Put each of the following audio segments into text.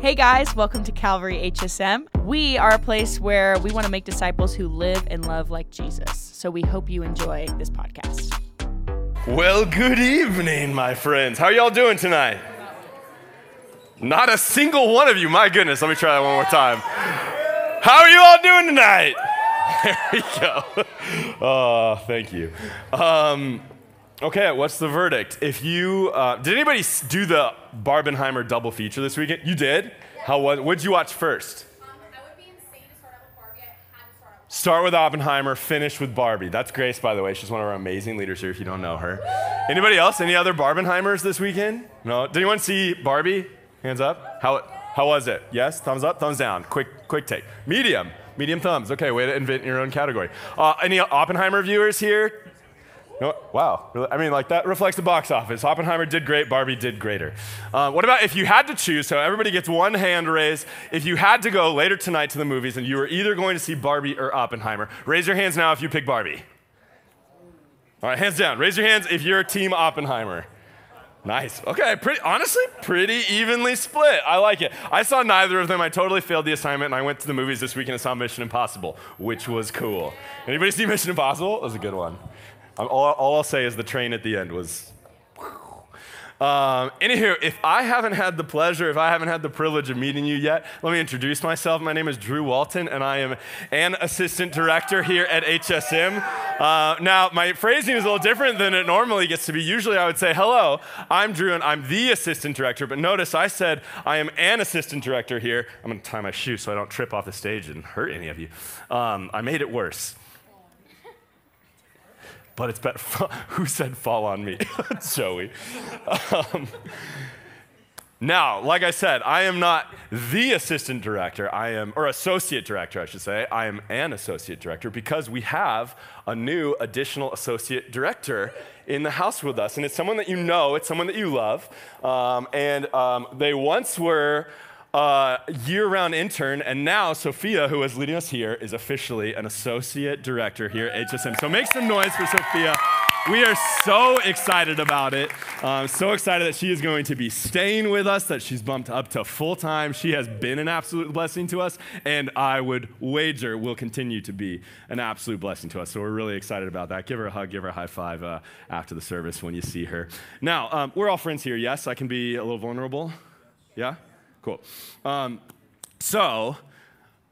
Hey guys, welcome to Calvary HSM. We are a place where we want to make disciples who live and love like Jesus. So we hope you enjoy this podcast. Well, good evening, my friends. How are y'all doing tonight? Not a single one of you. My goodness, let me try that one more time. How are you all doing tonight? There we go. Oh, thank you. Um, okay, what's the verdict? If you uh, did anybody do the Barbenheimer double feature this weekend? You did. How was? What did you watch first? Um, I would be insane to start with Barbie. I had to start out with Start with Oppenheimer, finish with Barbie. That's Grace, by the way. She's one of our amazing leaders here if you don't know her. Anybody else? Any other Barbenheimers this weekend? No? Did anyone see Barbie? Hands up. How, how was it? Yes? Thumbs up? Thumbs down. Quick, quick take. Medium. Medium thumbs. Okay, way to invent your own category. Uh, any Oppenheimer viewers here? Wow. I mean, like that reflects the box office. Oppenheimer did great, Barbie did greater. Uh, what about if you had to choose? So everybody gets one hand raised. If you had to go later tonight to the movies and you were either going to see Barbie or Oppenheimer, raise your hands now if you pick Barbie. All right, hands down. Raise your hands if you're Team Oppenheimer. Nice. Okay, pretty honestly, pretty evenly split. I like it. I saw neither of them. I totally failed the assignment, and I went to the movies this weekend and saw Mission Impossible, which was cool. Anybody see Mission Impossible? It was a good one. All, all I'll say is the train at the end was. Um, anywho, if I haven't had the pleasure, if I haven't had the privilege of meeting you yet, let me introduce myself. My name is Drew Walton, and I am an assistant director here at HSM. Uh, now, my phrasing is a little different than it normally gets to be. Usually, I would say, "Hello, I'm Drew, and I'm the assistant director." But notice I said I am an assistant director here. I'm going to tie my shoe so I don't trip off the stage and hurt any of you. Um, I made it worse but it's better. Who said fall on me? Joey. Um, now, like I said, I am not the assistant director. I am, or associate director, I should say. I am an associate director because we have a new additional associate director in the house with us. And it's someone that you know, it's someone that you love. Um, and um, they once were uh, year-round intern, and now Sophia, who is leading us here, is officially an associate director here at HSM. So make some noise for Sophia. We are so excited about it. Um, so excited that she is going to be staying with us, that she's bumped up to full time. She has been an absolute blessing to us, and I would wager will continue to be an absolute blessing to us. So we're really excited about that. Give her a hug, give her a high five uh, after the service when you see her. Now, um, we're all friends here. Yes, I can be a little vulnerable. Yeah? Cool. Um, so,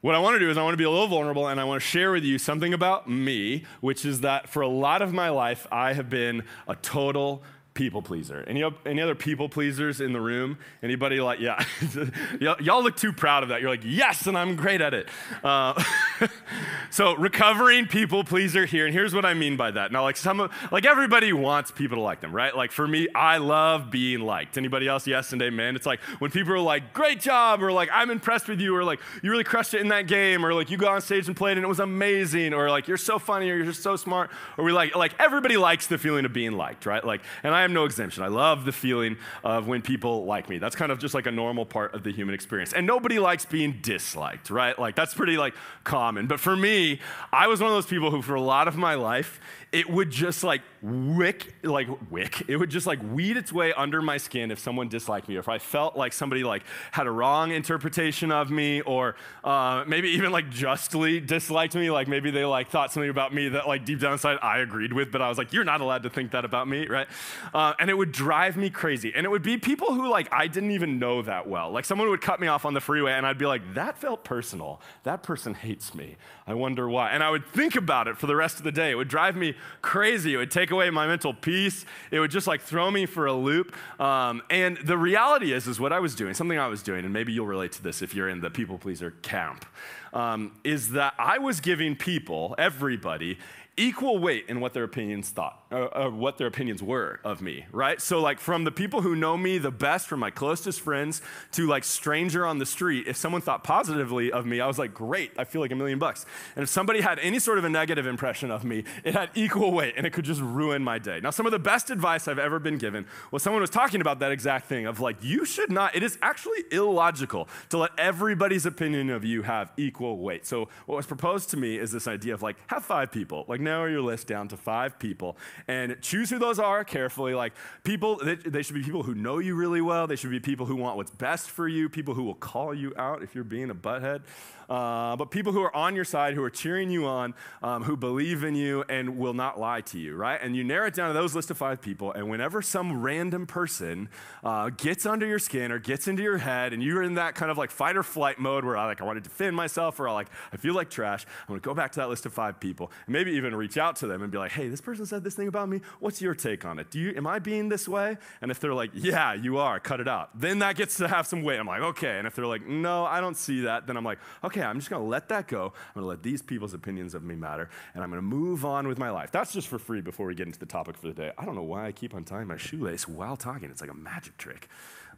what I want to do is I want to be a little vulnerable and I want to share with you something about me, which is that for a lot of my life, I have been a total people pleaser. Any, any other people pleasers in the room? Anybody like, yeah, y'all, look too proud of that. You're like, yes, and I'm great at it. Uh, so recovering people pleaser here, and here's what I mean by that. Now, like some of, like everybody wants people to like them, right? Like for me, I love being liked. Anybody else? Yes and amen. It's like when people are like, great job, or like, I'm impressed with you, or like, you really crushed it in that game, or like, you got on stage and played and it was amazing, or like, you're so funny, or you're just so smart, or we like, like everybody likes the feeling of being liked, right? Like, and I am no exemption. I love the feeling of when people like me. That's kind of just like a normal part of the human experience. And nobody likes being disliked, right? Like that's pretty like common. But for me, I was one of those people who for a lot of my life, it would just like wick, like wick. It would just like weed its way under my skin if someone disliked me, or if I felt like somebody like had a wrong interpretation of me, or uh, maybe even like justly disliked me. Like maybe they like thought something about me that like deep down inside I agreed with, but I was like, you're not allowed to think that about me, right? Uh, and it would drive me crazy. And it would be people who like I didn't even know that well. Like someone would cut me off on the freeway, and I'd be like, that felt personal. That person hates me. I wonder why. And I would think about it for the rest of the day. It would drive me crazy. It would take away my mental peace. It would just like throw me for a loop. Um, and the reality is, is what I was doing, something I was doing, and maybe you'll relate to this if you're in the people pleaser camp, um, is that I was giving people, everybody, equal weight in what their opinions thought, or what their opinions were of me, right? So, like, from the people who know me the best, from my closest friends to like stranger on the street, if someone thought positively of me, I was like, great, I feel like a million bucks. And if somebody had any sort of a negative impression of me, it had equal weight and it could just ruin my day. Now, some of the best advice I've ever been given was someone was talking about that exact thing of like, you should not, it is actually illogical to let everybody's opinion of you have equal weight. So, what was proposed to me is this idea of like, have five people, like, narrow your list down to five people And choose who those are carefully. Like people, they, they should be people who know you really well. They should be people who want what's best for you, people who will call you out if you're being a butthead. Uh, but people who are on your side, who are cheering you on, um, who believe in you and will not lie to you, right? And you narrow it down to those list of five people. And whenever some random person uh, gets under your skin or gets into your head, and you're in that kind of like fight or flight mode where I like I want to defend myself or I like I feel like trash, I'm gonna go back to that list of five people and maybe even reach out to them and be like, hey, this person said this thing about me. What's your take on it? Do you am I being this way? And if they're like, yeah, you are, cut it out. Then that gets to have some weight. I'm like, okay. And if they're like, no, I don't see that, then I'm like, okay, I'm just gonna let that go. I'm gonna let these people's opinions of me matter, and I'm gonna move on with my life. That's just for free before we get into the topic for the day. I don't know why I keep untying my shoelace while talking. It's like a magic trick.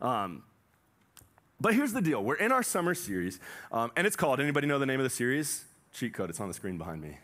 Um, but here's the deal: we're in our summer series, um, and it's called. Anybody know the name of the series? Cheat code. It's on the screen behind me.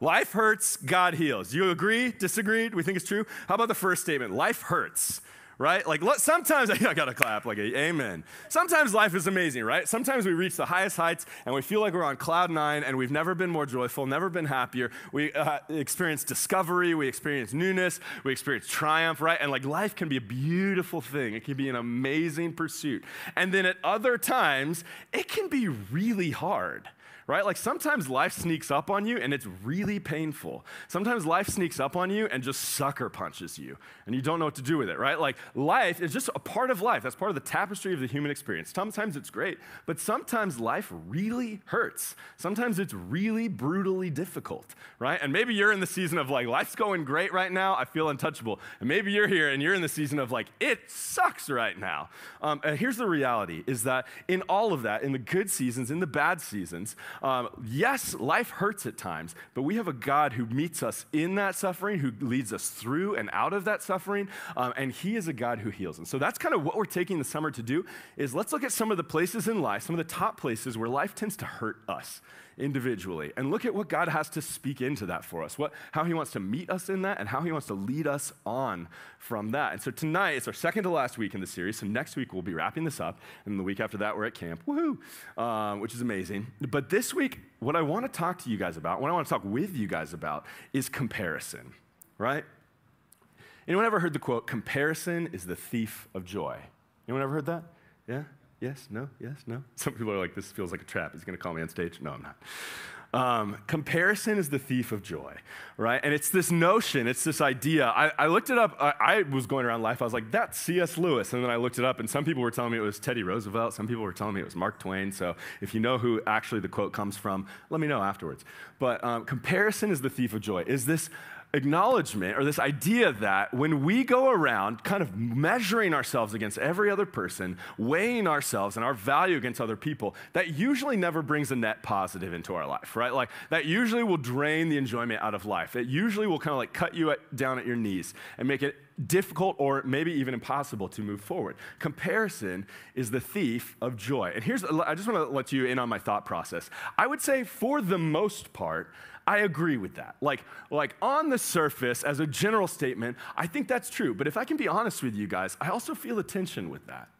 Life hurts, God heals. You agree? Disagree? Do we think it's true? How about the first statement? Life hurts right? Like sometimes I gotta clap, like amen. Sometimes life is amazing, right? Sometimes we reach the highest heights and we feel like we're on cloud nine and we've never been more joyful, never been happier. We uh, experience discovery, we experience newness, we experience triumph, right? And like life can be a beautiful thing. It can be an amazing pursuit. And then at other times, it can be really hard right? Like sometimes life sneaks up on you and it's really painful. Sometimes life sneaks up on you and just sucker punches you and you don't know what to do with it, right? Like life is just a part of life. That's part of the tapestry of the human experience. Sometimes it's great, but sometimes life really hurts. Sometimes it's really brutally difficult, right? And maybe you're in the season of like, life's going great right now. I feel untouchable. And maybe you're here and you're in the season of like, it sucks right now. Um, and here's the reality is that in all of that, in the good seasons, in the bad seasons, um, yes, life hurts at times, but we have a God who meets us in that suffering, who leads us through and out of that suffering, um, and He is a God who heals. And so that's kind of what we're taking the summer to do. Is let's look at some of the places in life, some of the top places where life tends to hurt us individually and look at what God has to speak into that for us, what, how He wants to meet us in that, and how He wants to lead us on from that. And so tonight, it's our second to last week in the series. So next week, we'll be wrapping this up. And the week after that, we're at camp. Woohoo! Um, which is amazing. But this week, what I want to talk to you guys about, what I want to talk with you guys about, is comparison, right? Anyone ever heard the quote, comparison is the thief of joy? Anyone ever heard that? Yeah? Yes, no, yes, no. Some people are like, this feels like a trap. He's going to call me on stage. No, I'm not. Um, comparison is the thief of joy, right? And it's this notion, it's this idea. I, I looked it up. I, I, was going around life. I was like, that's C.S. Lewis. And then I looked it up, and some people were telling me it was Teddy Roosevelt. Some people were telling me it was Mark Twain. So if you know who actually the quote comes from, let me know afterwards. But um, comparison is the thief of joy. Is this acknowledgement or this idea that when we go around kind of measuring ourselves against every other person, weighing ourselves and our value against other people, that usually never brings a net positive into our life, right? Like that usually will drain the enjoyment out of life. It usually will kind of like cut you at, down at your knees and make it difficult or maybe even impossible to move forward. Comparison is the thief of joy. And here's, I just want to let you in on my thought process. I would say, for the most part, I agree with that. Like, like on the surface, as a general statement, I think that's true. But if I can be honest with you guys, I also feel a tension with that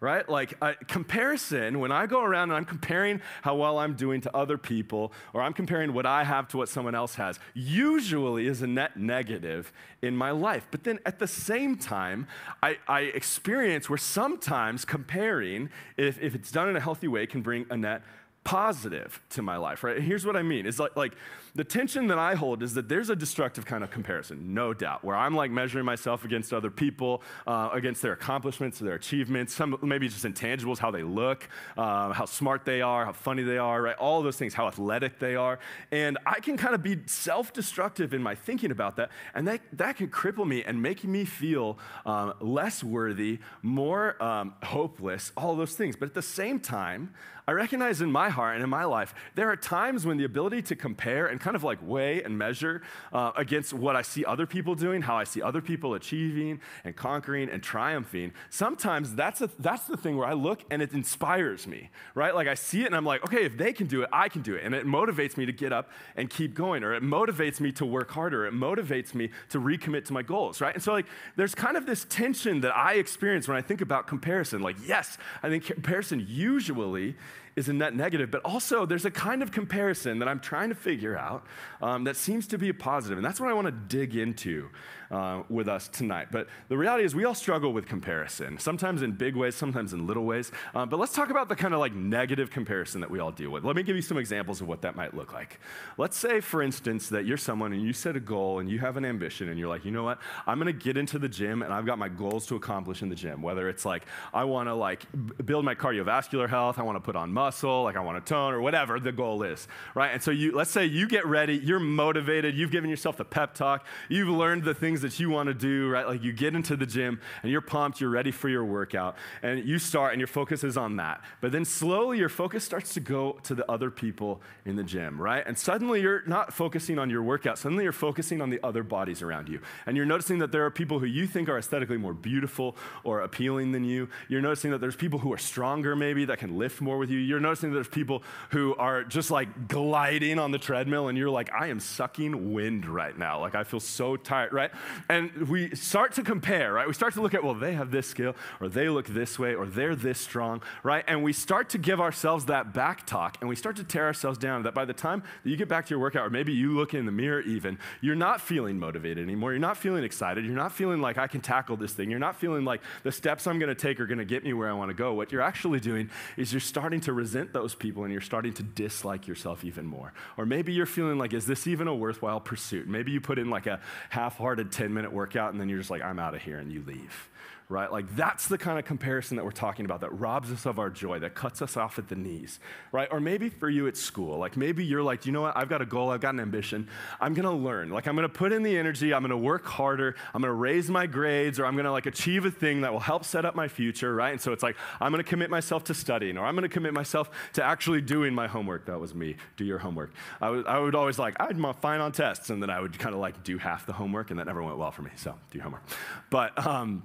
right? Like uh, comparison, when I go around and I'm comparing how well I'm doing to other people, or I'm comparing what I have to what someone else has, usually is a net negative in my life. But then at the same time, I, I experience where sometimes comparing, if, if it's done in a healthy way, can bring a net positive to my life, right? Here's what I mean. It's like, like the tension that I hold is that there's a destructive kind of comparison, no doubt, where I'm like measuring myself against other people, uh, against their accomplishments, their achievements, some maybe just intangibles, how they look, uh, how smart they are, how funny they are, right? All those things, how athletic they are. And I can kind of be self destructive in my thinking about that. And that, that can cripple me and make me feel um, less worthy, more um, hopeless, all those things. But at the same time, I recognize in my heart and in my life, there are times when the ability to compare and kind of like weigh and measure uh, against what I see other people doing, how I see other people achieving and conquering and triumphing, sometimes that's, a, that's the thing where I look and it inspires me, right? Like I see it and I'm like, okay, if they can do it, I can do it. And it motivates me to get up and keep going, or it motivates me to work harder. It motivates me to recommit to my goals, right? And so, like, there's kind of this tension that I experience when I think about comparison. Like, yes, I think comparison usually is a net negative, but also there's a kind of comparison that I'm trying to figure out um, that seems to be a positive, and that's what I want to dig into uh, with us tonight. But the reality is, we all struggle with comparison, sometimes in big ways, sometimes in little ways. Uh, but let's talk about the kind of like negative comparison that we all deal with. Let me give you some examples of what that might look like. Let's say, for instance, that you're someone and you set a goal and you have an ambition and you're like, you know what, I'm going to get into the gym and I've got my goals to accomplish in the gym. Whether it's like I want to like b- build my cardiovascular health, I want to put on muscle, like I want to tone, or whatever the goal is, right? And so you, let's say you get ready, you're motivated, you've given yourself the pep talk, you've learned the things that you want to do, right? Like you get into the gym and you're pumped, you're ready for your workout, and you start and your focus is on that. But then slowly your focus starts to go to the other people in the gym, right? And suddenly you're not focusing on your workout, suddenly you're focusing on the other bodies around you. And you're noticing that there are people who you think are aesthetically more beautiful or appealing than you. You're noticing that there's people who are stronger, maybe, that can lift more with you. You're noticing that there's people who are just like gliding on the treadmill, and you're like, I am sucking wind right now. Like, I feel so tired, right? And we start to compare, right? We start to look at, well, they have this skill, or they look this way, or they're this strong, right? And we start to give ourselves that back talk, and we start to tear ourselves down. That by the time that you get back to your workout, or maybe you look in the mirror even, you're not feeling motivated anymore. You're not feeling excited. You're not feeling like I can tackle this thing. You're not feeling like the steps I'm going to take are going to get me where I want to go. What you're actually doing is you're starting to resent those people and you're starting to dislike yourself even more. Or maybe you're feeling like, is this even a worthwhile pursuit? Maybe you put in like a half hearted 10 minute workout and then you're just like, I'm out of here, and you leave right? Like that's the kind of comparison that we're talking about that robs us of our joy, that cuts us off at the knees, right? Or maybe for you at school, like maybe you're like, you know what? I've got a goal, I've got an ambition. I'm gonna learn. Like I'm gonna put in the energy, I'm gonna work harder, I'm gonna raise my grades, or I'm gonna like achieve a thing that will help set up my future, right? And so it's like, I'm gonna commit myself to studying, or I'm gonna commit myself to actually doing my homework. That was me, do your homework. I would, would always like, I'd fine on tests, and then I would kind of like do half the homework, and that never went well for me, so do your homework. But, um,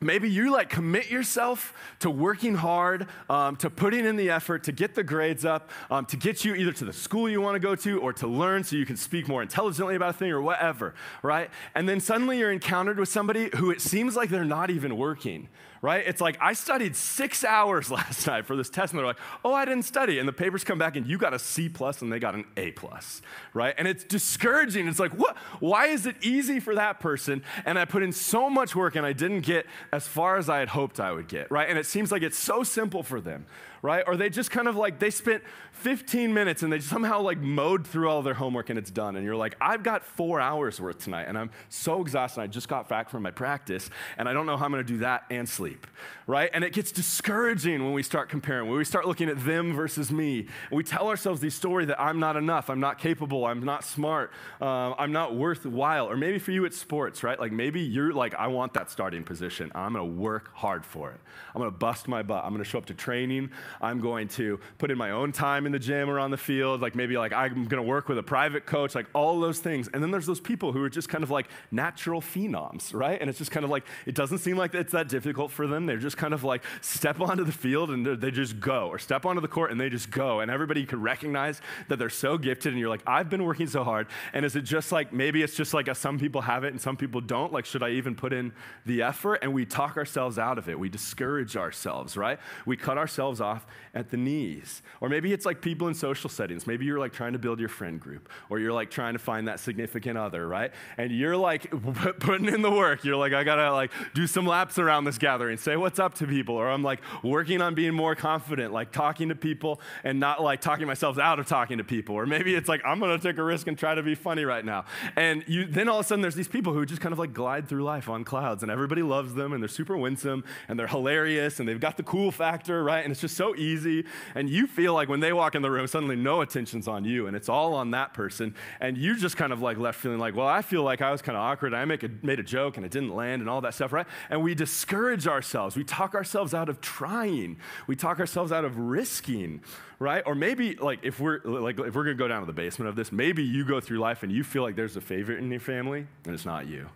Maybe you like commit yourself to working hard, um, to putting in the effort, to get the grades up, um, to get you either to the school you want to go to or to learn so you can speak more intelligently about a thing or whatever, right? And then suddenly you're encountered with somebody who it seems like they're not even working, right? It's like, I studied six hours last night for this test, and they're like, oh, I didn't study. And the papers come back, and you got a C plus, and they got an A plus, right? And it's discouraging. It's like, what? Why is it easy for that person? And I put in so much work, and I didn't get as far as I had hoped I would get, right? And it seems like it's so simple for them, right? Or they just kind of like, they spent 15 minutes and they somehow like mowed through all their homework and it's done. And you're like, I've got four hours worth tonight and I'm so exhausted. I just got back from my practice and I don't know how I'm gonna do that and sleep, right? And it gets discouraging when we start comparing, when we start looking at them versus me. We tell ourselves the story that I'm not enough, I'm not capable, I'm not smart, um, I'm not worthwhile. Or maybe for you it's sports, right? Like maybe you're like, I want that starting position. I'm gonna work hard for it. I'm gonna bust my butt. I'm gonna show up to training. I'm going to put in my own time in the gym or on the field. Like maybe like I'm gonna work with a private coach, like all those things. And then there's those people who are just kind of like natural phenoms, right? And it's just kind of like, it doesn't seem like it's that difficult for them. They're just kind of like step onto the field and they just go, or step onto the court and they just go. And everybody can recognize that they're so gifted. And you're like, I've been working so hard. And is it just like, maybe it's just like a, some people have it and some people don't? Like, should I even put in the effort? And we talk ourselves out of it. We discourage ourselves, right? We cut ourselves off at the knees. Or maybe it's like people in social settings. Maybe you're like trying to build your friend group, or you're like trying to find that significant other, right? And you're like putting in the work. You're like, I gotta like do some laps around this gathering, say what's up to people, or I'm like working on being more confident, like talking to people and not like talking myself out of talking to people. Or maybe it's like, I'm gonna take a risk and try to be funny right now. And you, then all of a sudden there's these people who just kind of like glide through life on clouds, and everybody loves them, and they're super winsome, and they're hilarious, and they've got the cool factor, right? And it's just so easy. And you feel like when they walk in the room, suddenly no attention's on you, and it's all on that person. And you just kind of like left feeling like, well, I feel like I was kind of awkward. I make a, made a joke and it didn't land and all that stuff, right? And we discourage ourselves. We talk ourselves out of trying. We talk ourselves out of risking, right? Or maybe like if we're like if we're gonna go down to the basement of this, maybe you go through life and you feel like there's a favorite in your family and it's not you.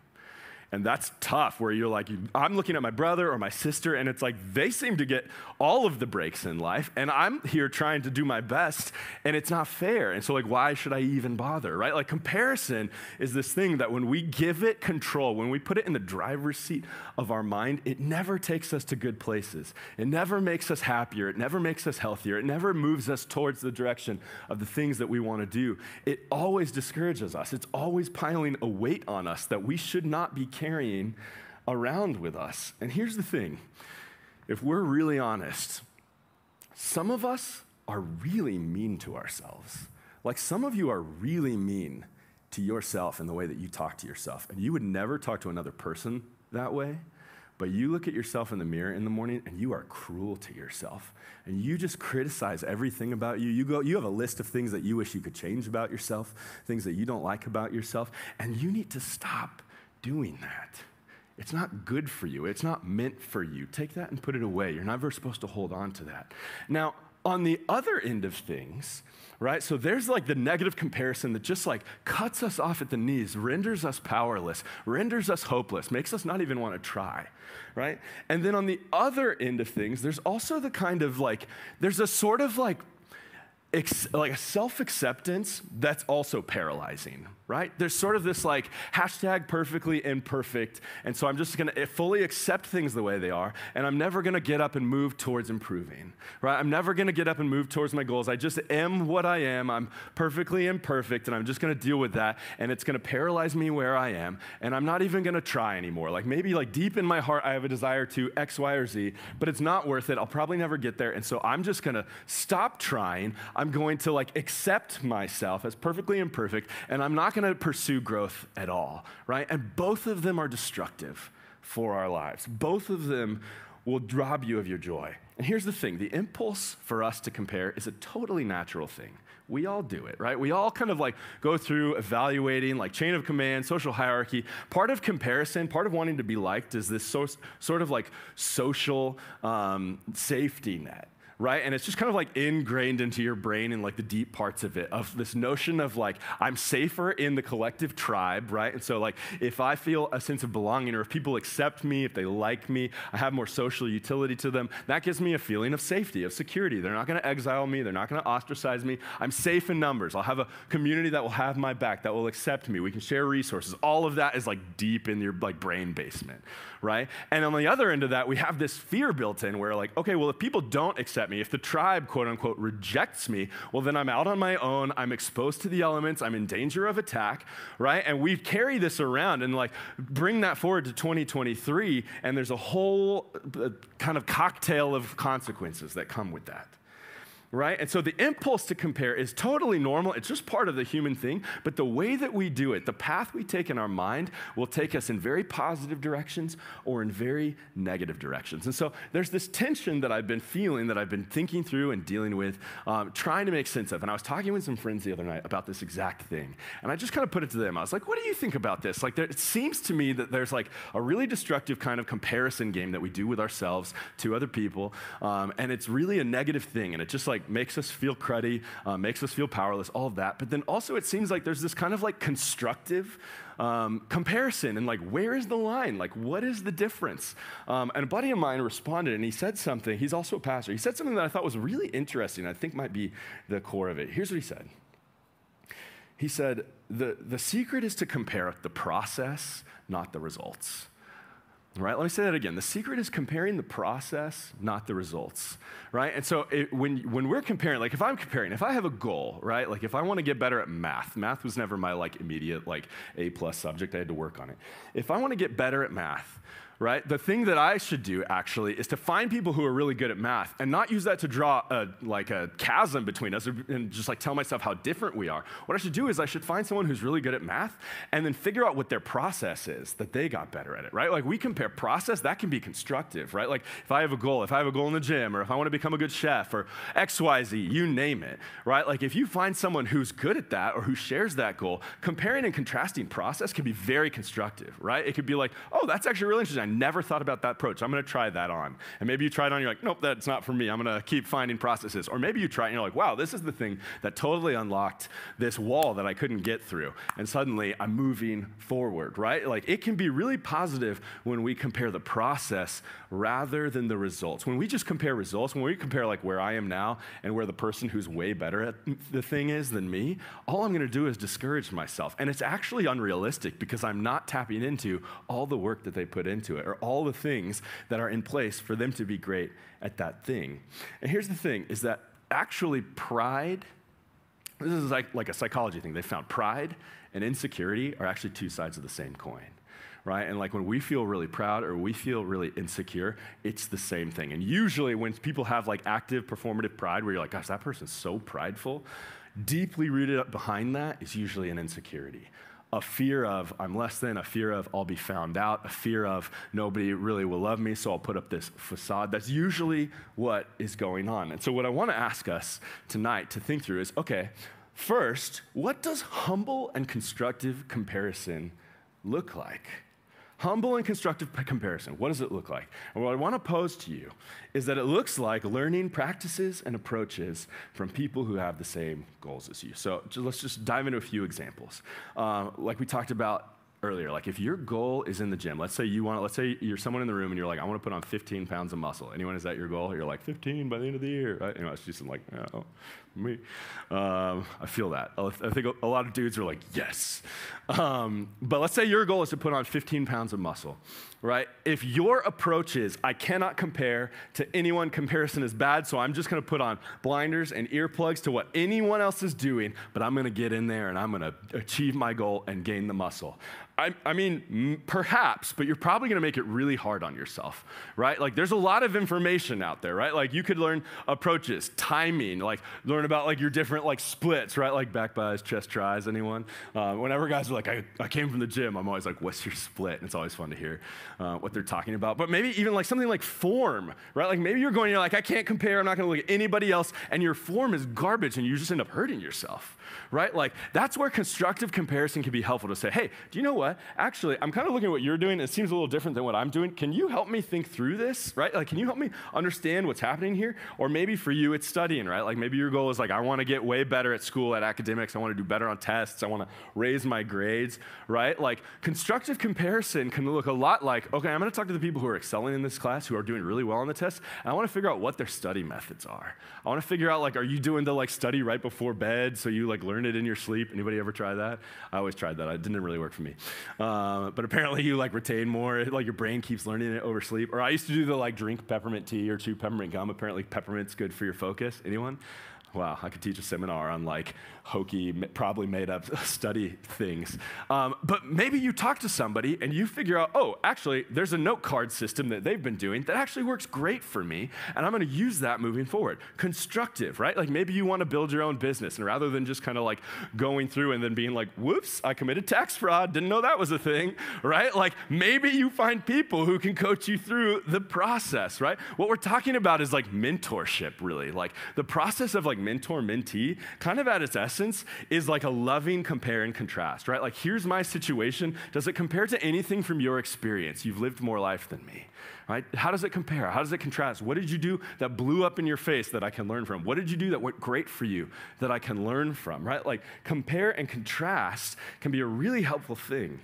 And that's tough where you're like, I'm looking at my brother or my sister, and it's like they seem to get all of the breaks in life, and I'm here trying to do my best, and it's not fair. And so, like, why should I even bother, right? Like, comparison is this thing that when we give it control, when we put it in the driver's seat of our mind, it never takes us to good places. It never makes us happier. It never makes us healthier. It never moves us towards the direction of the things that we want to do. It always discourages us. It's always piling a weight on us that we should not be carrying around with us. And here's the thing if we're really honest, some of us are really mean to ourselves. Like some of you are really mean to yourself in the way that you talk to yourself. And you would never talk to another person that way. But you look at yourself in the mirror in the morning and you are cruel to yourself. And you just criticize everything about you. You, go, you have a list of things that you wish you could change about yourself, things that you don't like about yourself. And you need to stop doing that. It's not good for you. It's not meant for you. Take that and put it away. You're never supposed to hold on to that. Now, on the other end of things, right? So there's like the negative comparison that just like cuts us off at the knees, renders us powerless, renders us hopeless, makes us not even want to try, right? And then on the other end of things, there's also the kind of like, there's a sort of like ex- like a self acceptance that's also paralyzing, right? There's sort of this like hashtag perfectly imperfect. And so I'm just going to eh, fully accept things the way they are. And I'm never going to get up and move towards improving, right? I'm never going to get up and move towards my goals. I just am what I am. I'm perfectly imperfect. And I'm just going to deal with that. And it's going to paralyze me where I am. And I'm not even going to try anymore. Like maybe like deep in my heart, I have a desire to X, Y, or Z, but it's not worth it. I'll probably never get there. And so I'm just going to stop trying. I'm going to like accept myself as perfectly imperfect. And I'm not going to pursue growth at all, right? And both of them are destructive for our lives. Both of them will rob you of your joy. And here's the thing the impulse for us to compare is a totally natural thing. We all do it, right? We all kind of like go through evaluating, like chain of command, social hierarchy. Part of comparison, part of wanting to be liked is this so, sort of like social um, safety net right? And it's just kind of like ingrained into your brain and like the deep parts of it, of this notion of like, I'm safer in the collective tribe, right? And so, like, if I feel a sense of belonging or if people accept me, if they like me, I have more social utility to them, that gives me a feeling of safety, of security. They're not gonna exile me, they're not gonna ostracize me. I'm safe in numbers. I'll have a community that will have my back, that will accept me. We can share resources. All of that is like deep in your like brain basement, right? And on the other end of that, we have this fear built in where, like, okay, well, if people don't accept me, if the tribe, quote unquote, rejects me, well, then I'm out on my own. I'm exposed to the elements. I'm in danger of attack, right? And we carry this around and, like, bring that forward to 2023, and there's a whole uh, kind of cocktail of consequences that come with that right? And so the impulse to compare is totally normal. It's just part of the human thing. But the way that we do it, the path we take in our mind, will take us in very positive directions or in very negative directions. And so there's this tension that I've been feeling, that I've been thinking through and dealing with, um, trying to make sense of. And I was talking with some friends the other night about this exact thing. And I just kind of put it to them. I was like, what do you think about this? Like, there, it seems to me that there's like a really destructive kind of comparison game that we do with ourselves to other people. Um, and it's really a negative thing. And it just like, like makes us feel cruddy, uh, makes us feel powerless, all of that. But then also it seems like there's this kind of like constructive um, comparison and like where is the line? Like what is the difference? Um, and a buddy of mine responded and he said something. He's also a pastor. He said something that I thought was really interesting. I think might be the core of it. Here's what he said. He said, the, the secret is to compare the process, not the results. Right? Let me say that again. The secret is comparing the process, not the results. Right? And so it, when, when we're comparing, like if I'm comparing, if I have a goal, right? Like if I want to get better at math, math was never my like immediate like A plus subject. I had to work on it. If I want to get better at math, right? The thing that I should do actually is to find people who are really good at math and not use that to draw a, like a chasm between us and just like tell myself how different we are. What I should do is I should find someone who's really good at math and then figure out what their process is that they got better at it, right? Like we compare process, that can be constructive, right? Like if I have a goal, if I have a goal in the gym or if I want to become a good chef or XYZ, you name it, right? Like if you find someone who's good at that or who shares that goal, comparing and contrasting process can be very constructive, right? It could be like, oh, that's actually really interesting never thought about that approach. I'm going to try that on. And maybe you try it on, you're like, nope, that's not for me. I'm going to keep finding processes. Or maybe you try it and you're like, wow, this is the thing that totally unlocked this wall that I couldn't get through. And suddenly I'm moving forward, right? Like it can be really positive when we compare the process rather than the results. When we just compare results, when we compare like where I am now and where the person who's way better at the thing is than me, all I'm going to do is discourage myself. And it's actually unrealistic because I'm not tapping into all the work that they put into it or all the things that are in place for them to be great at that thing. And here's the thing is that actually pride this is like, like a psychology thing. They found pride and insecurity are actually two sides of the same coin right? And like when we feel really proud or we feel really insecure, it's the same thing. And usually when people have like active performative pride, where you're like, gosh, that person's so prideful, deeply rooted up behind that is usually an insecurity. A fear of I'm less than, a fear of I'll be found out, a fear of nobody really will love me, so I'll put up this facade. That's usually what is going on. And so, what I want to ask us tonight to think through is okay, First, what does humble and constructive comparison look like? Humble and constructive comparison, what does it look like? And what I want to pose to you is that it looks like learning practices and approaches from people who have the same goals as you. So let's just dive into a few examples. Uh, like we talked about earlier, like if your goal is in the gym, let's say you want, let's say you're someone in the room and you're like, I want to put on 15 pounds of muscle. Anyone is that your goal? You're like 15 by the end of the year, right? You know, it's just like, oh, me. Um, I feel that. I think a lot of dudes are like, yes. Um, but let's say your goal is to put on 15 pounds of muscle, right? If your approach is, I cannot compare to anyone, comparison is bad, so I'm just gonna put on blinders and earplugs to what anyone else is doing, but I'm gonna get in there and I'm gonna achieve my goal and gain the muscle. I, I mean, perhaps, but you're probably to make it really hard on yourself, right? Like, there's a lot of information out there, right? Like, you could learn approaches, timing, like, learn about like your different like splits, right? Like back bis, chest tris. Anyone? Uh, whenever guys are like, I, I came from the gym, I'm always like, what's your split? And it's always fun to hear uh, what they're talking about. But maybe even like something like form, right? Like maybe you're going, you're like, I can't compare. I'm not going to look at anybody else, and your form is garbage, and you just end up hurting yourself right? Like that's where constructive comparison can be helpful to say, hey, do you know what? Actually, I'm kind of looking at what you're doing. It seems a little different than what I'm doing. Can you help me think through this, right? Like, can you help me understand what's happening here? Or maybe for you, it's studying, right? Like maybe your goal is like, I want to get way better at school at academics. I want to do better on tests. I want to raise my grades, right? Like constructive comparison can look a lot like, okay, I'm going to talk to the people who are excelling in this class, who are doing really well on the test, and I want to figure out what their study methods are. I want to figure out like, are you doing the like study right before bed so you like learn it in your sleep? Anybody ever try that? I always tried that. It didn't really work for me. Uh, but apparently you like retain more, like your brain keeps learning it over sleep. Or I used to do the like drink peppermint tea or chew peppermint gum. Apparently peppermint's good for your focus. Anyone? Wow, I could teach a seminar on like hokey, probably made up study things. Um, but maybe you talk to somebody and you figure out, oh, actually, there's a note card system that they've been doing that actually works great for me, and I'm going to use that moving forward. Constructive, right? Like maybe you want to build your own business, and rather than just kind of like going through and then being like, whoops, I committed tax fraud, didn't know that was a thing, right? Like maybe you find people who can coach you through the process, right? What we're talking about is like mentorship, really. Like the process of like mentor mentee, kind of at its essence essence is like a loving compare and contrast, right? Like, here's my situation. Does it compare to anything from your experience? You've lived more life than me, right? How does it compare? How does it contrast? What did you do that blew up in your face that I can learn from? What did you do that went great for you that I can learn from, right? Like, compare and contrast can be a really helpful thing.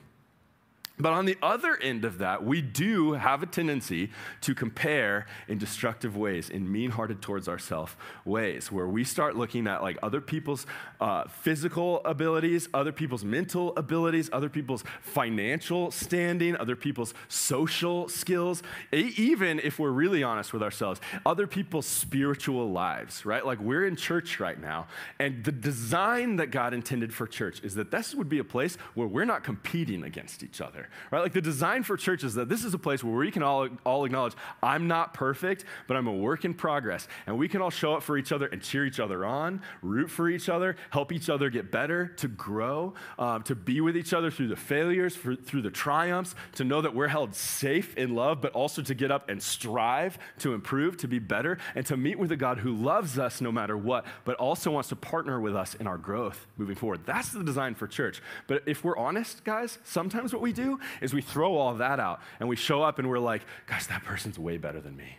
But on the other end of that, we do have a tendency to compare in destructive ways, in mean hearted towards ourselves ways, where we start looking at like other people's uh, physical abilities, other people's mental abilities, other people's financial standing, other people's social skills, even if we're really honest with ourselves, other people's spiritual lives, right? Like we're in church right now, and the design that God intended for church is that this would be a place where we're not competing against each other right? Like the design for church is that this is a place where we can all, all acknowledge, I'm not perfect, but I'm a work in progress. And we can all show up for each other and cheer each other on, root for each other, help each other get better, to grow, um, to be with each other through the failures, for, through the triumphs, to know that we're held safe in love, but also to get up and strive to improve, to be better, and to meet with a God who loves us no matter what, but also wants to partner with us in our growth moving forward. That's the design for church. But if we're honest, guys, sometimes what we do do is we throw all that out and we show up and we're like, gosh, that person's way better than me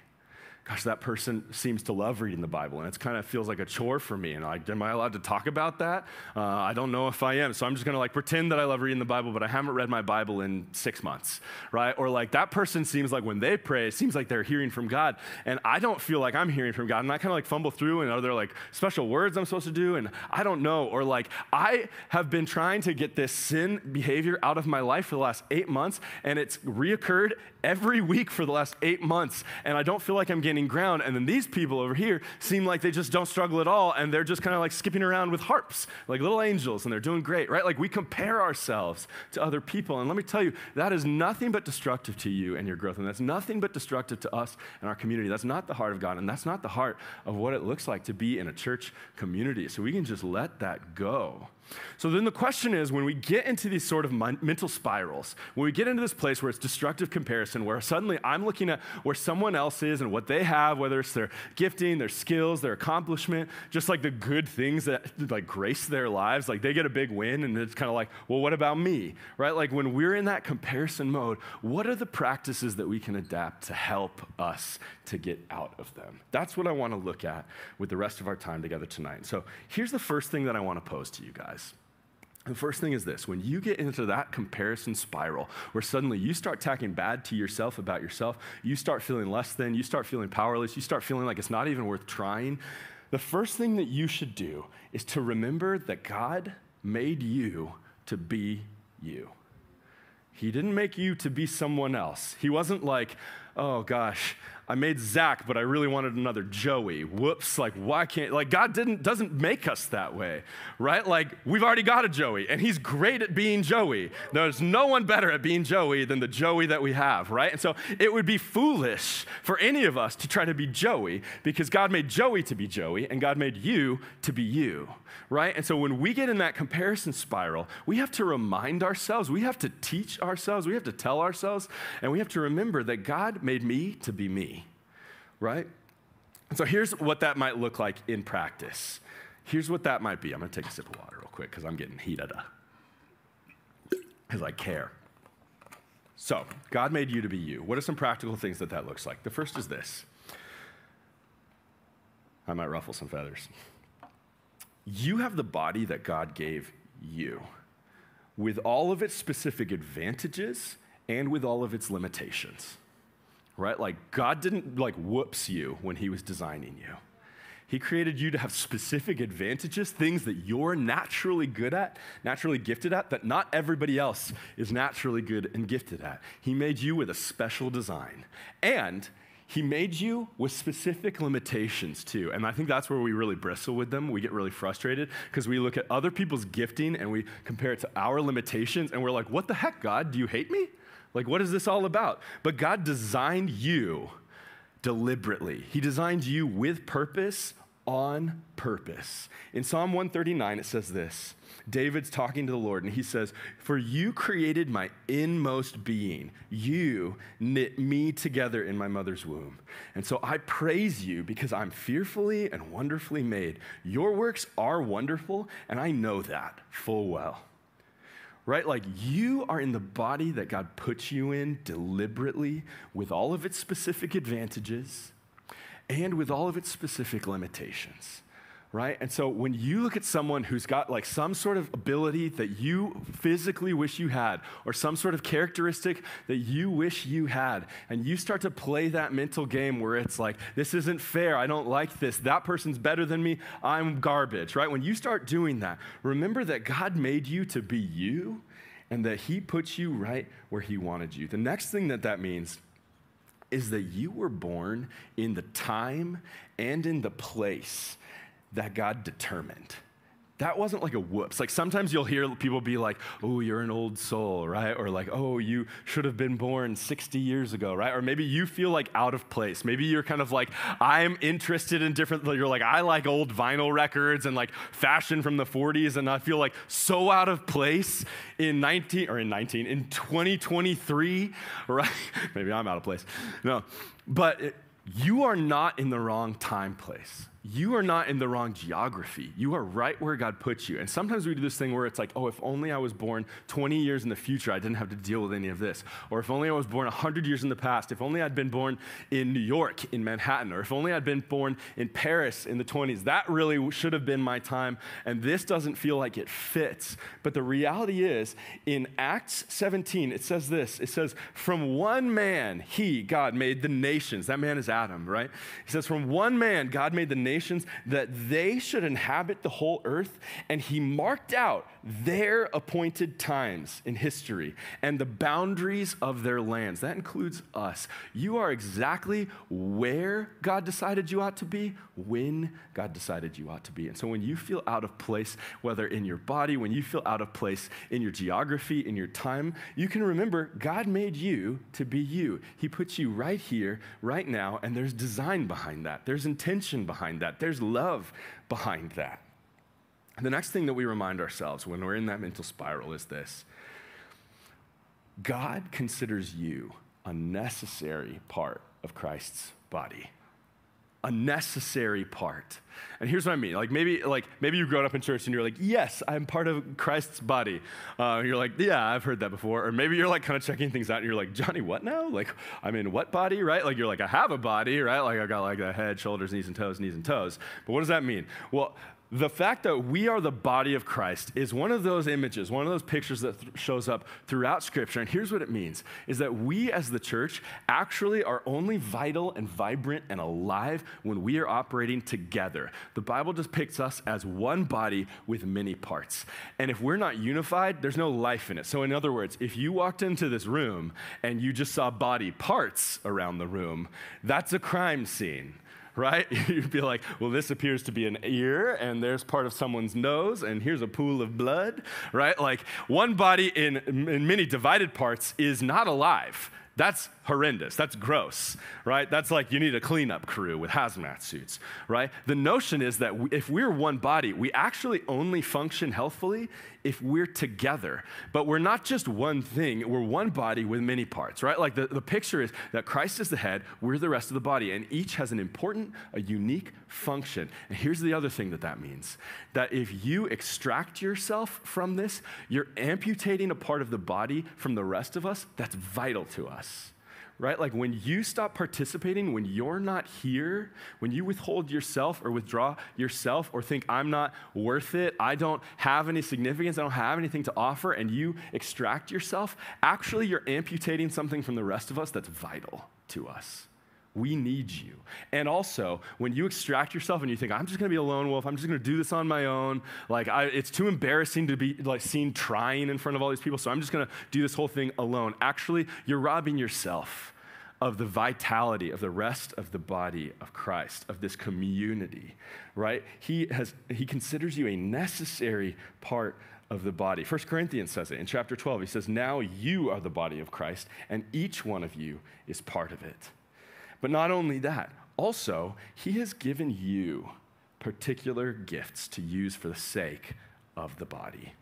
gosh, that person seems to love reading the Bible, and it kind of feels like a chore for me. And like, am I allowed to talk about that? Uh, I don't know if I am. So I'm just going to like pretend that I love reading the Bible, but I haven't read my Bible in six months, right? Or like that person seems like when they pray, it seems like they're hearing from God, and I don't feel like I'm hearing from God, and I kind of like fumble through, and are there like special words I'm supposed to do, and I don't know. Or like I have been trying to get this sin behavior out of my life for the last eight months, and it's reoccurred every week for the last eight months, and I don't feel like I'm gaining ground. And then these people over here seem like they just don't struggle at all, and they're just kind of like skipping around with harps, like little angels, and they're doing great, right? Like we compare ourselves to other people. And let me tell you, that is nothing but destructive to you and your growth, and that's nothing but destructive to us and our community. That's not the heart of God, and that's not the heart of what it looks like to be in a church community. So we can just let that go. So then the question is when we get into these sort of mental spirals, when we get into this place where it's destructive comparison, where suddenly I'm looking at where someone else is and what they have, whether it's their gifting, their skills, their accomplishment, just like the good things that like grace their lives, like they get a big win and it's kind of like, well, what about me? Right? Like when we're in that comparison mode, what are the practices that we can adapt to help us to get out of them? That's what I want to look at with the rest of our time together tonight. So here's the first thing that I want to pose to you guys. The first thing is this when you get into that comparison spiral where suddenly you start talking bad to yourself about yourself, you start feeling less than, you start feeling powerless, you start feeling like it's not even worth trying, the first thing that you should do is to remember that God made you to be you. He didn't make you to be someone else. He wasn't like, oh gosh, I made Zach, but I really wanted another Joey. Whoops, like why can't like God didn't doesn't make us that way, right? Like we've already got a Joey and he's great at being Joey. There's no one better at being Joey than the Joey that we have, right? And so it would be foolish for any of us to try to be Joey because God made Joey to be Joey and God made you to be you, right? And so when we get in that comparison spiral, we have to remind ourselves, we have to teach ourselves, we have to tell ourselves, and we have to remember that God made me to be me right? So here's what that might look like in practice. Here's what that might be. I'm going to take a sip of water real quick because I'm getting heated up. Because I care. So, God made you to be you. What are some practical things that that looks like? The first is this I might ruffle some feathers. You have the body that God gave you with all of its specific advantages and with all of its limitations right? Like God didn't like whoops you when he was designing you. He created you to have specific advantages, things that you're naturally good at, naturally gifted at, that not everybody else is naturally good and gifted at. He made you with a special design. And he made you with specific limitations too. And I think that's where we really bristle with them. We get really frustrated because we look at other people's gifting and we compare it to our limitations and we're like, what the heck, God? Do you hate me? Like, what is this all about? But God designed you deliberately, He designed you with purpose on purpose. In Psalm 139, it says this David's talking to the Lord, and he says, For you created my inmost being. You knit me together in my mother's womb. And so I praise you because I'm fearfully and wonderfully made. Your works are wonderful, and I know that full well right? Like you are in the body that God puts you in deliberately with all of its specific advantages and with all of its specific limitations right? And so when you look at someone who's got like some sort of ability that you physically wish you had, or some sort of characteristic that you wish you had, and you start to play that mental game where it's like, this isn't fair, I don't like this, that person's better than me, I'm garbage, right? When you start doing that, remember that God made you to be you and that He puts you right where He wanted you. The next thing that that means is that you were born in the time and in the place that God determined. That wasn't like a whoops. Like sometimes you'll hear people be like, oh, you're an old soul, right? Or like, oh, you should have been born 60 years ago, right? Or maybe you feel like out of place. Maybe you're kind of like, I'm interested in different, you're like, I like old vinyl records and like fashion from the 40s, and I feel like so out of place in 19, or in 19, in 2023, right? maybe I'm out of place. No, but. It, you are not in the wrong time place. You are not in the wrong geography. You are right where God put you. And sometimes we do this thing where it's like, oh, if only I was born 20 years in the future, I didn't have to deal with any of this. Or if only I was born 100 years in the past. If only I'd been born in New York, in Manhattan. Or if only I'd been born in Paris in the 20s. That really should have been my time. And this doesn't feel like it fits. But the reality is, in Acts 17, it says this it says, From one man, he, God, made the nations. That man is Adam, right? He says, From one man, God made the nations nations that they should inhabit the whole earth, and he marked out their appointed times in history and the boundaries of their lands. That includes us. You are exactly where God decided you ought to be, when God decided you ought to be. And so when you feel out of place, whether in your body, when you feel out of place in your geography, in your time, you can remember God made you to be you. He puts you right here, right now, and there's design behind that. There's intention behind that. There's love behind that. The next thing that we remind ourselves when we're in that mental spiral is this God considers you a necessary part of Christ's body. A necessary part. And here's what I mean. Like maybe, like maybe you've grown up in church and you're like, yes, I'm part of Christ's body. Uh, you're like, yeah, I've heard that before. Or maybe you're like kind of checking things out and you're like, Johnny, what now? Like, I'm in what body, right? Like you're like, I have a body, right? Like I got like a head, shoulders, knees and toes, knees and toes. But what does that mean? Well, the fact that we are the body of Christ is one of those images, one of those pictures that th- shows up throughout Scripture. And here's what it means is that we as the church actually are only vital and vibrant and alive when we are operating together. The Bible depicts us as one body with many parts. And if we're not unified, there's no life in it. So, in other words, if you walked into this room and you just saw body parts around the room, that's a crime scene right? You'd be like, well, this appears to be an ear, and there's part of someone's nose, and here's a pool of blood, right? Like, one body in, in many divided parts is not alive. That's horrendous. That's gross, right? That's like you need a cleanup crew with hazmat suits, right? The notion is that if we're one body, we actually only function healthfully if we're together. But we're not just one thing, we're one body with many parts, right? Like the, the picture is that Christ is the head, we're the rest of the body, and each has an important, a unique function. And here's the other thing that that means that if you extract yourself from this, you're amputating a part of the body from the rest of us that's vital to us right? Like when you stop participating, when you're not here, when you withhold yourself or withdraw yourself or think, I'm not worth it, I don't have any significance, I don't have anything to offer, and you extract yourself, actually you're amputating something from the rest of us that's vital to us. We need you. And also, when you extract yourself and you think, I'm just gonna be a lone wolf, I'm just gonna do this on my own, like, I, it's too embarrassing to be like seen trying in front of all these people, so I'm just gonna do this whole thing alone. Actually, you're robbing yourself of the vitality of the rest of the body of Christ, of this community, right? He, has, he considers you a necessary part of the body. First Corinthians says it in chapter 12. He says, Now you are the body of Christ, and each one of you is part of it. But not only that, also, He has given you particular gifts to use for the sake of the body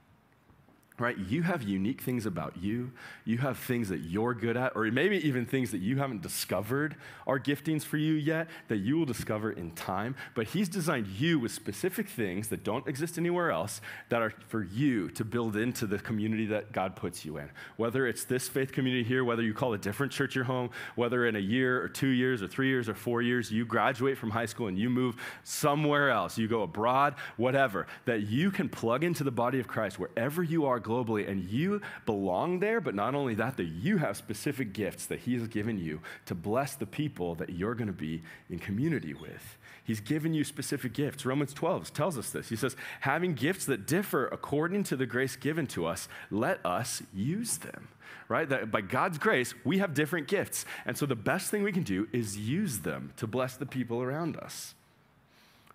right? You have unique things about you. You have things that you're good at, or maybe even things that you haven't discovered are giftings for you yet that you will discover in time. But He's designed you with specific things that don't exist anywhere else that are for you to build into the community that God puts you in. Whether it's this faith community here, whether you call a different church your home, whether in a year or two years or three years or four years you graduate from high school and you move somewhere else, you go abroad, whatever, that you can plug into the body of Christ wherever you are globally, and you belong there, but not only that, that you have specific gifts that He has given you to bless the people that you're going to be in community with. He's given you specific gifts. Romans 12 tells us this. He says, having gifts that differ according to the grace given to us, let us use them. Right? That by God's grace, we have different gifts. And so the best thing we can do is use them to bless the people around us.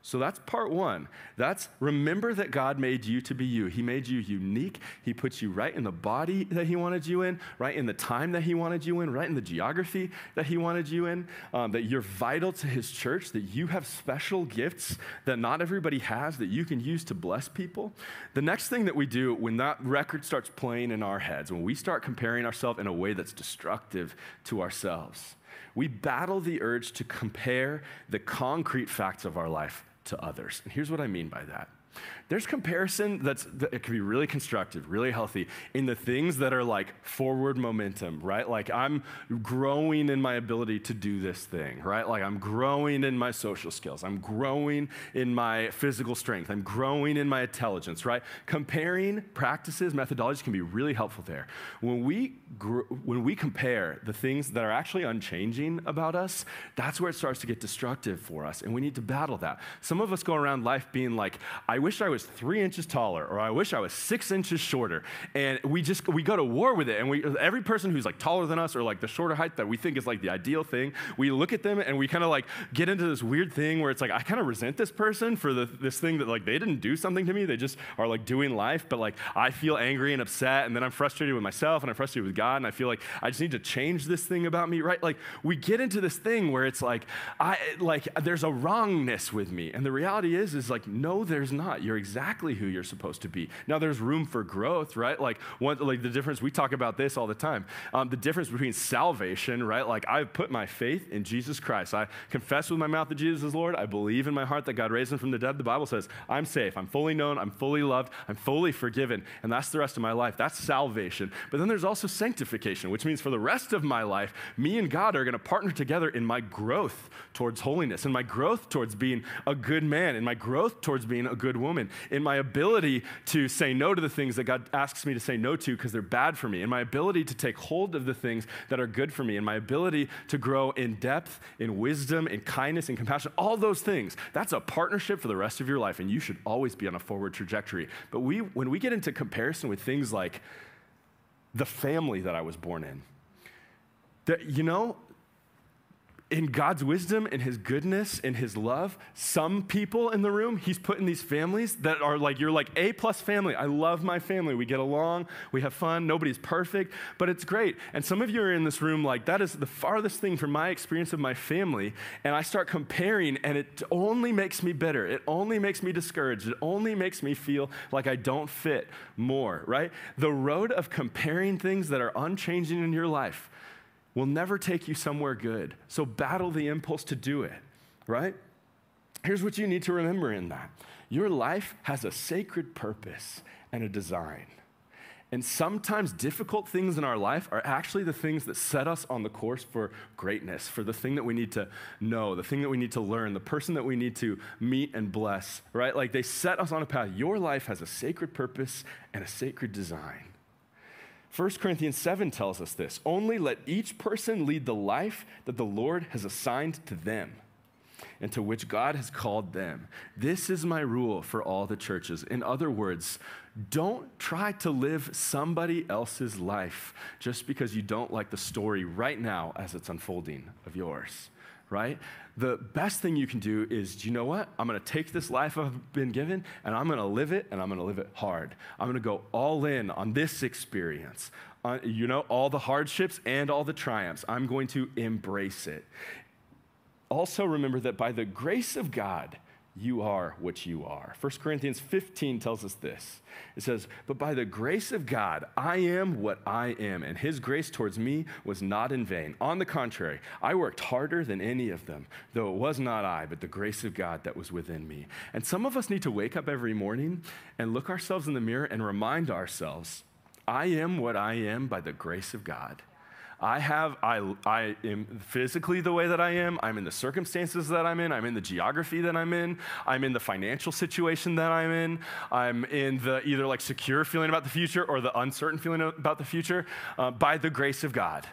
So that's part one. That's remember that God made you to be you. He made you unique. He put you right in the body that He wanted you in, right in the time that He wanted you in, right in the geography that He wanted you in. Um, that you're vital to His church, that you have special gifts that not everybody has that you can use to bless people. The next thing that we do when that record starts playing in our heads, when we start comparing ourselves in a way that's destructive to ourselves, We battle the urge to compare the concrete facts of our life to others. And here's what I mean by that. There's comparison that's that it can be really constructive, really healthy in the things that are like forward momentum, right? Like I'm growing in my ability to do this thing, right? Like I'm growing in my social skills. I'm growing in my physical strength. I'm growing in my intelligence, right? Comparing practices, methodologies can be really helpful there. When we gr- when we compare the things that are actually unchanging about us, that's where it starts to get destructive for us, and we need to battle that. Some of us go around life being like, I wish I was three inches taller, or I wish I was six inches shorter. And we just, we go to war with it. And we, every person who's like taller than us or like the shorter height that we think is like the ideal thing, we look at them and we kind of like get into this weird thing where it's like, I kind of resent this person for the, this thing that like they didn't do something to me. They just are like doing life. But like I feel angry and upset. And then I'm frustrated with myself and I'm frustrated with God. And I feel like I just need to change this thing about me, right? Like we get into this thing where it's like, I, like there's a wrongness with me. And the reality is, is like, no, there's not. You're exactly who you're supposed to be. Now, there's room for growth, right? Like, one, like the difference, we talk about this all the time. Um, the difference between salvation, right? Like, I've put my faith in Jesus Christ. I confess with my mouth that Jesus is Lord. I believe in my heart that God raised him from the dead. The Bible says, I'm safe. I'm fully known. I'm fully loved. I'm fully forgiven. And that's the rest of my life. That's salvation. But then there's also sanctification, which means for the rest of my life, me and God are going to partner together in my growth towards holiness, in my growth towards being a good man, in my growth towards being a good woman, in my ability to say no to the things that God asks me to say no to because they're bad for me, in my ability to take hold of the things that are good for me, in my ability to grow in depth, in wisdom, in kindness, in compassion, all those things. That's a partnership for the rest of your life, and you should always be on a forward trajectory. But we, when we get into comparison with things like the family that I was born in, that, you know, in God's wisdom and His goodness and His love, some people in the room, He's put in these families that are like, you're like A plus family. I love my family. We get along, we have fun. Nobody's perfect, but it's great. And some of you are in this room like, that is the farthest thing from my experience of my family. And I start comparing, and it only makes me bitter. It only makes me discouraged. It only makes me feel like I don't fit more, right? The road of comparing things that are unchanging in your life will never take you somewhere good. So battle the impulse to do it, right? Here's what you need to remember in that your life has a sacred purpose and a design. And sometimes difficult things in our life are actually the things that set us on the course for greatness, for the thing that we need to know, the thing that we need to learn, the person that we need to meet and bless, right? Like they set us on a path. Your life has a sacred purpose and a sacred design. 1 Corinthians 7 tells us this only let each person lead the life that the Lord has assigned to them and to which God has called them. This is my rule for all the churches. In other words, don't try to live somebody else's life just because you don't like the story right now as it's unfolding of yours right? The best thing you can do is, do you know what? I'm to take this life I've been given and I'm to live it and I'm to live it hard. I'm to go all in on this experience. You know, all the hardships and all the triumphs. I'm going to embrace it. Also, remember that by the grace of God, you are what you are. 1 Corinthians 15 tells us this. It says, But by the grace of God, I am what I am, and his grace towards me was not in vain. On the contrary, I worked harder than any of them, though it was not I, but the grace of God that was within me. And some of us need to wake up every morning and look ourselves in the mirror and remind ourselves, I am what I am by the grace of God. I have, I, I am physically the way that I am. I'm in the circumstances that I'm in. I'm in the geography that I'm in. I'm in the financial situation that I'm in. I'm in the either like secure feeling about the future or the uncertain feeling about the future uh, by the grace of God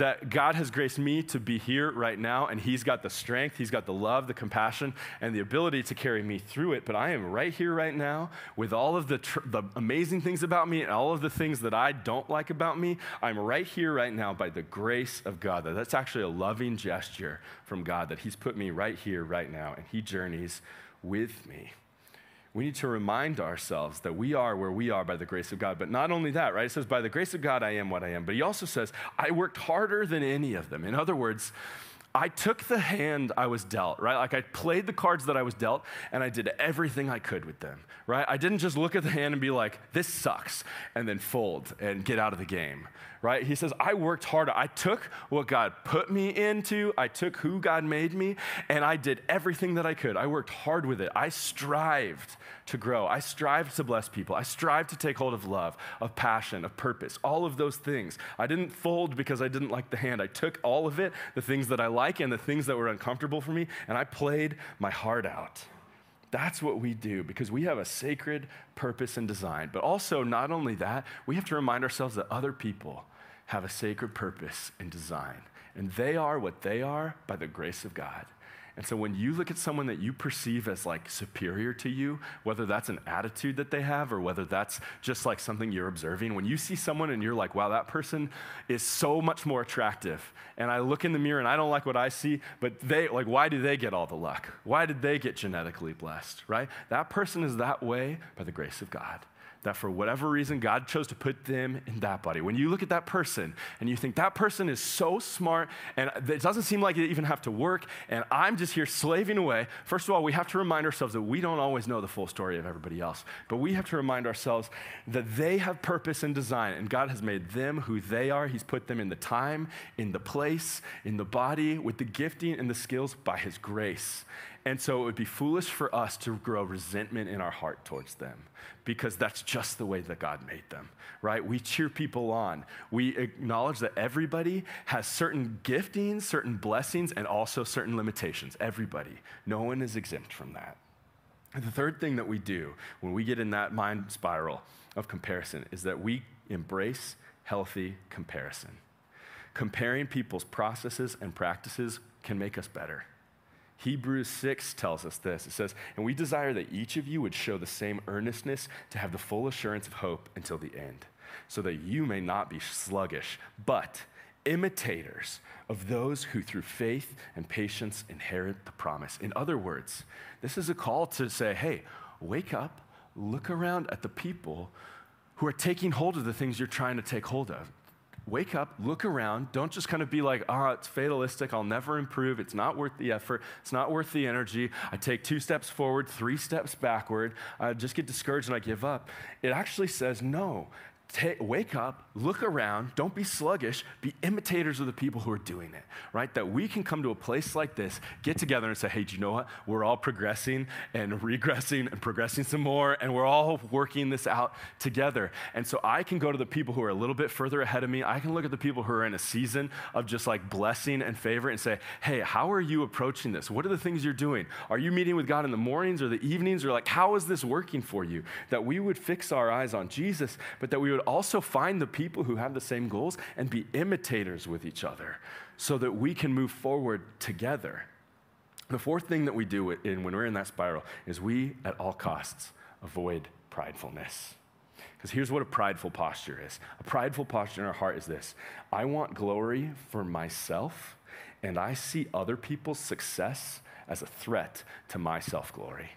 that God has graced me to be here right now, and He's got the strength, He's got the love, the compassion, and the ability to carry me through it. But I am right here right now with all of the, tr- the amazing things about me and all of the things that I don't like about me. I'm right here right now by the grace of God. That that's actually a loving gesture from God that He's put me right here right now, and He journeys with me we need to remind ourselves that we are where we are by the grace of God. But not only that, right? It says, by the grace of God, I am what I am. But he also says, I worked harder than any of them. In other words, I took the hand I was dealt, right? Like I played the cards that I was dealt and I did everything I could with them, right? I didn't just look at the hand and be like, this sucks, and then fold and get out of the game, right? He says, I worked harder. I took what God put me into, I took who God made me, and I did everything that I could. I worked hard with it. I strived to grow. I strived to bless people. I strived to take hold of love, of passion, of purpose, all of those things. I didn't fold because I didn't like the hand. I took all of it, the things that I like and the things that were uncomfortable for me, and I played my heart out. That's what we do because we have a sacred purpose and design. But also, not only that, we have to remind ourselves that other people have a sacred purpose and design. And they are what they are by the grace of God. And so when you look at someone that you perceive as like superior to you, whether that's an attitude that they have or whether that's just like something you're observing, when you see someone and you're like, wow, that person is so much more attractive. And I look in the mirror and I don't like what I see, but they, like, why do they get all the luck? Why did they get genetically blessed, right? That person is that way by the grace of God that for whatever reason, God chose to put them in that body. When you look at that person and you think that person is so smart and it doesn't seem like they even have to work, and I'm just here slaving away, first of all, we have to remind ourselves that we don't always know the full story of everybody else, but we have to remind ourselves that they have purpose and design, and God has made them who they are. He's put them in the time, in the place, in the body, with the gifting and the skills by His grace. And so it would be foolish for us to grow resentment in our heart towards them because that's just the way that God made them, right? We cheer people on. We acknowledge that everybody has certain giftings, certain blessings, and also certain limitations. Everybody. No one is exempt from that. And the third thing that we do when we get in that mind spiral of comparison is that we embrace healthy comparison. Comparing people's processes and practices can make us better. Hebrews 6 tells us this. It says, And we desire that each of you would show the same earnestness to have the full assurance of hope until the end, so that you may not be sluggish, but imitators of those who through faith and patience inherit the promise. In other words, this is a call to say, hey, wake up, look around at the people who are taking hold of the things you're trying to take hold of wake up, look around. Don't just kind of be like, oh, it's fatalistic. I'll never improve. It's not worth the effort. It's not worth the energy. I take two steps forward, three steps backward. I just get discouraged and I give up. It actually says, no, wake up, look around, don't be sluggish, be imitators of the people who are doing it, right? That we can come to a place like this, get together and say, hey, do you know what? We're all progressing and regressing and progressing some more, and we're all working this out together. And so I can go to the people who are a little bit further ahead of me. I can look at the people who are in a season of just like blessing and favor and say, hey, how are you approaching this? What are the things you're doing? Are you meeting with God in the mornings or the evenings? Or like, how is this working for you? That we would fix our eyes on Jesus, but that we would would also find the people who have the same goals and be imitators with each other so that we can move forward together. The fourth thing that we do in, when we're in that spiral is we, at all costs, avoid pridefulness. Because here's what a prideful posture is a prideful posture in our heart is this I want glory for myself, and I see other people's success as a threat to my self glory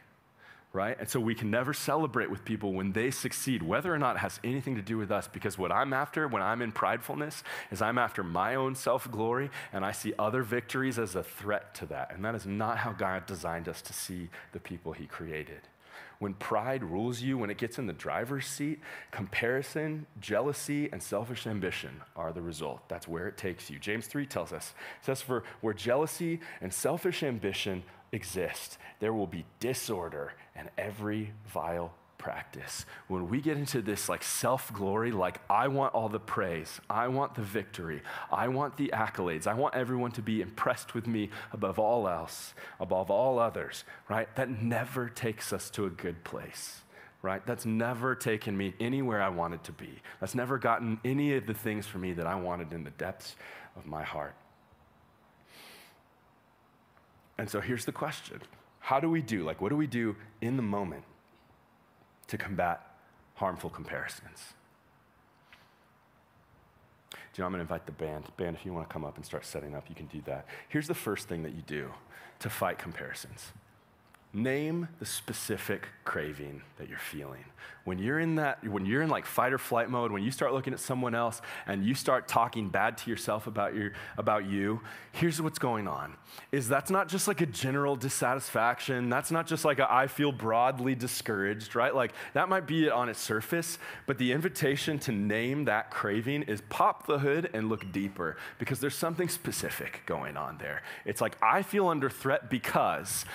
right? And so we can never celebrate with people when they succeed, whether or not it has anything to do with us, because what I'm after when I'm in pridefulness is I'm after my own self glory, and I see other victories as a threat to that. And that is not how God designed us to see the people He created. When pride rules you, when it gets in the driver's seat, comparison, jealousy, and selfish ambition are the result. That's where it takes you. James 3 tells us, it says, For where jealousy and selfish ambition exist, there will be disorder and every vile practice. When we get into this like self glory, like I want all the praise, I want the victory, I want the accolades, I want everyone to be impressed with me above all else, above all others, right? That never takes us to a good place. Right? That's never taken me anywhere I wanted to be. That's never gotten any of the things for me that I wanted in the depths of my heart. And so here's the question How do we do? Like, what do we do in the moment to combat harmful comparisons. Do you know, I'm going to invite the band. Band, if you want to come up and start setting up, you can do that. Here's the first thing that you do to fight comparisons name the specific craving that you're feeling. When you're in that, when you're in like fight or flight mode, when you start looking at someone else and you start talking bad to yourself about your about you, here's what's going on. Is that's not just like a general dissatisfaction. That's not just like a, I feel broadly discouraged, right? Like that might be it on its surface, but the invitation to name that craving is pop the hood and look deeper because there's something specific going on there. It's like I feel under threat because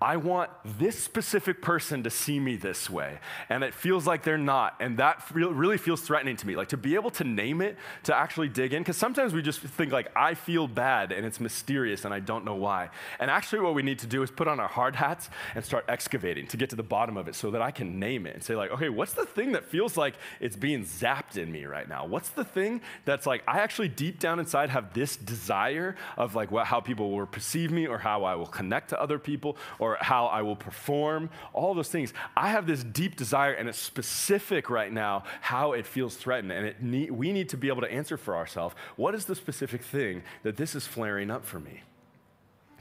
I want this specific person to see me this way. And it feels like they're not. And that really feels threatening to me. Like to be able to name it, to actually dig in, because sometimes we just think like, I feel bad and it's mysterious and I don't know why. And actually, what we need to do is put on our hard hats and start excavating to get to the bottom of it so that I can name it and say, like, okay, what's the thing that feels like it's being zapped in me right now? What's the thing that's like, I actually deep down inside have this desire of like what, how people will perceive me or how I will connect to other people or how I will perform, all those things. I have this deep desire, and it's specific right now how it feels threatened. And it we need to be able to answer for ourselves what is the specific thing that this is flaring up for me?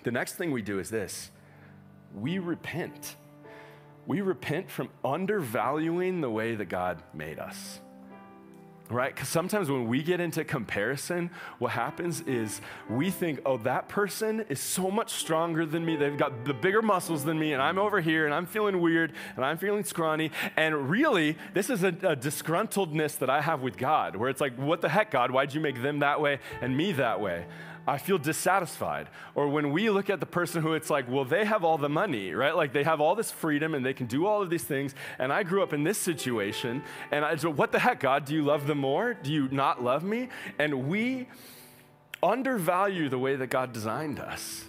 The next thing we do is this we repent. We repent from undervaluing the way that God made us right? Because sometimes when we get into comparison, what happens is we think, oh, that person is so much stronger than me. They've got the bigger muscles than me, and I'm over here, and I'm feeling weird, and I'm feeling scrawny. And really, this is a, a disgruntledness that I have with God, where it's like, what the heck, God? Why'd you make them that way and me that way? I feel dissatisfied. Or when we look at the person who it's like, well, they have all the money, right? Like they have all this freedom and they can do all of these things. And I grew up in this situation. And I so what the heck, God? Do you love them more? Do you not love me? And we undervalue the way that God designed us.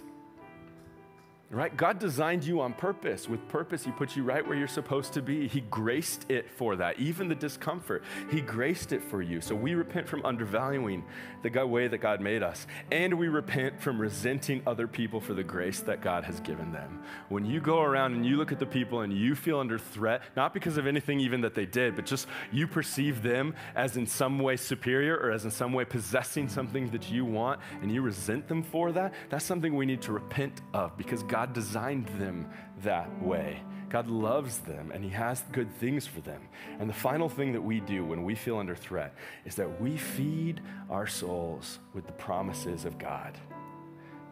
Right? God designed you on purpose. With purpose, He put you right where you're supposed to be. He graced it for that, even the discomfort. He graced it for you. So we repent from undervaluing the way that God made us, and we repent from resenting other people for the grace that God has given them. When you go around and you look at the people and you feel under threat, not because of anything even that they did, but just you perceive them as in some way superior or as in some way possessing something that you want, and you resent them for that, that's something we need to repent of because God God designed them that way. God loves them and He has good things for them. And the final thing that we do when we feel under threat is that we feed our souls with the promises of God.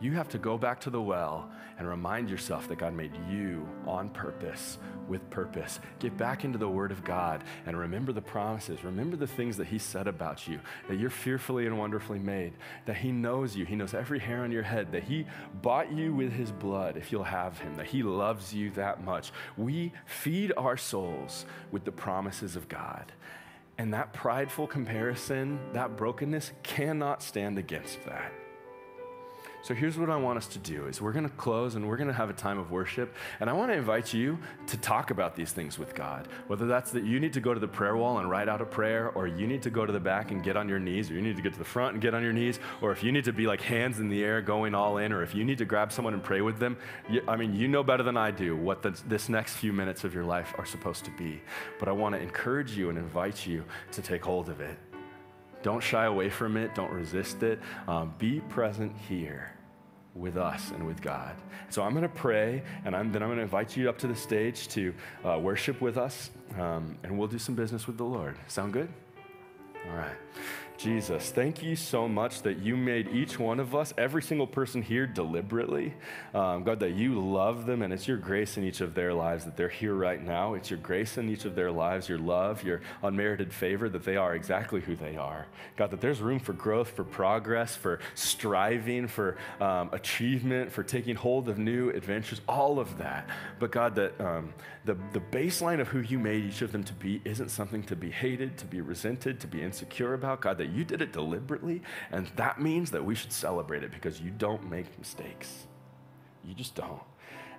You have to go back to the well and remind yourself that God made you on purpose, with purpose. Get back into the Word of God and remember the promises. Remember the things that He said about you that you're fearfully and wonderfully made, that He knows you. He knows every hair on your head, that He bought you with His blood if you'll have Him, that He loves you that much. We feed our souls with the promises of God. And that prideful comparison, that brokenness cannot stand against that. So here's what I want us to do is we're going to close and we're going to have a time of worship and I want to invite you to talk about these things with God. Whether that's that you need to go to the prayer wall and write out a prayer or you need to go to the back and get on your knees or you need to get to the front and get on your knees or if you need to be like hands in the air going all in or if you need to grab someone and pray with them. You, I mean, you know better than I do what the, this next few minutes of your life are supposed to be. But I want to encourage you and invite you to take hold of it. Don't shy away from it. Don't resist it. Um, be present here with us and with God. So I'm going to pray, and I'm, then I'm going to invite you up to the stage to uh, worship with us, um, and we'll do some business with the Lord. Sound good? All right. Jesus, thank you so much that you made each one of us, every single person here, deliberately. Um, God, that you love them, and it's your grace in each of their lives that they're here right now. It's your grace in each of their lives, your love, your unmerited favor, that they are exactly who they are. God, that there's room for growth, for progress, for striving, for um, achievement, for taking hold of new adventures, all of that. But God, that um, the, the baseline of who you made each of them to be isn't something to be hated, to be resented, to be insecure about. God, that that you did it deliberately, and that means that we should celebrate it because you don't make mistakes. You just don't.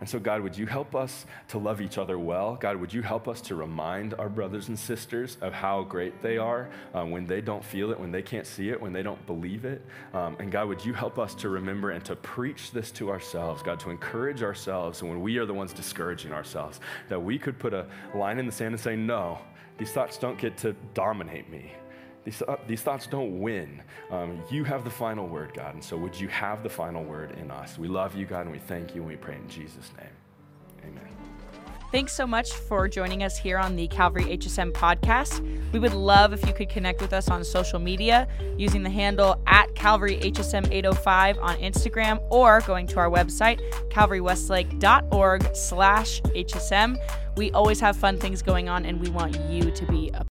And so, God, would you help us to love each other well? God, would you help us to remind our brothers and sisters of how great they are um, when they don't feel it, when they can't see it, when they don't believe it? Um, and God, would you help us to remember and to preach this to ourselves, God, to encourage ourselves when we are the ones discouraging ourselves, that we could put a line in the sand and say, No, these thoughts don't get to dominate me. These, uh, these thoughts don't win. Um, you have the final word, God. And so would you have the final word in us? We love you, God, and we thank you, and we pray in Jesus' name. Amen. Thanks so much for joining us here on the Calvary HSM podcast. We would love if you could connect with us on social media using the handle at Calvary HSM 805 on Instagram or going to our website, calvarywestlake.org slash HSM. We always have fun things going on and we want you to be a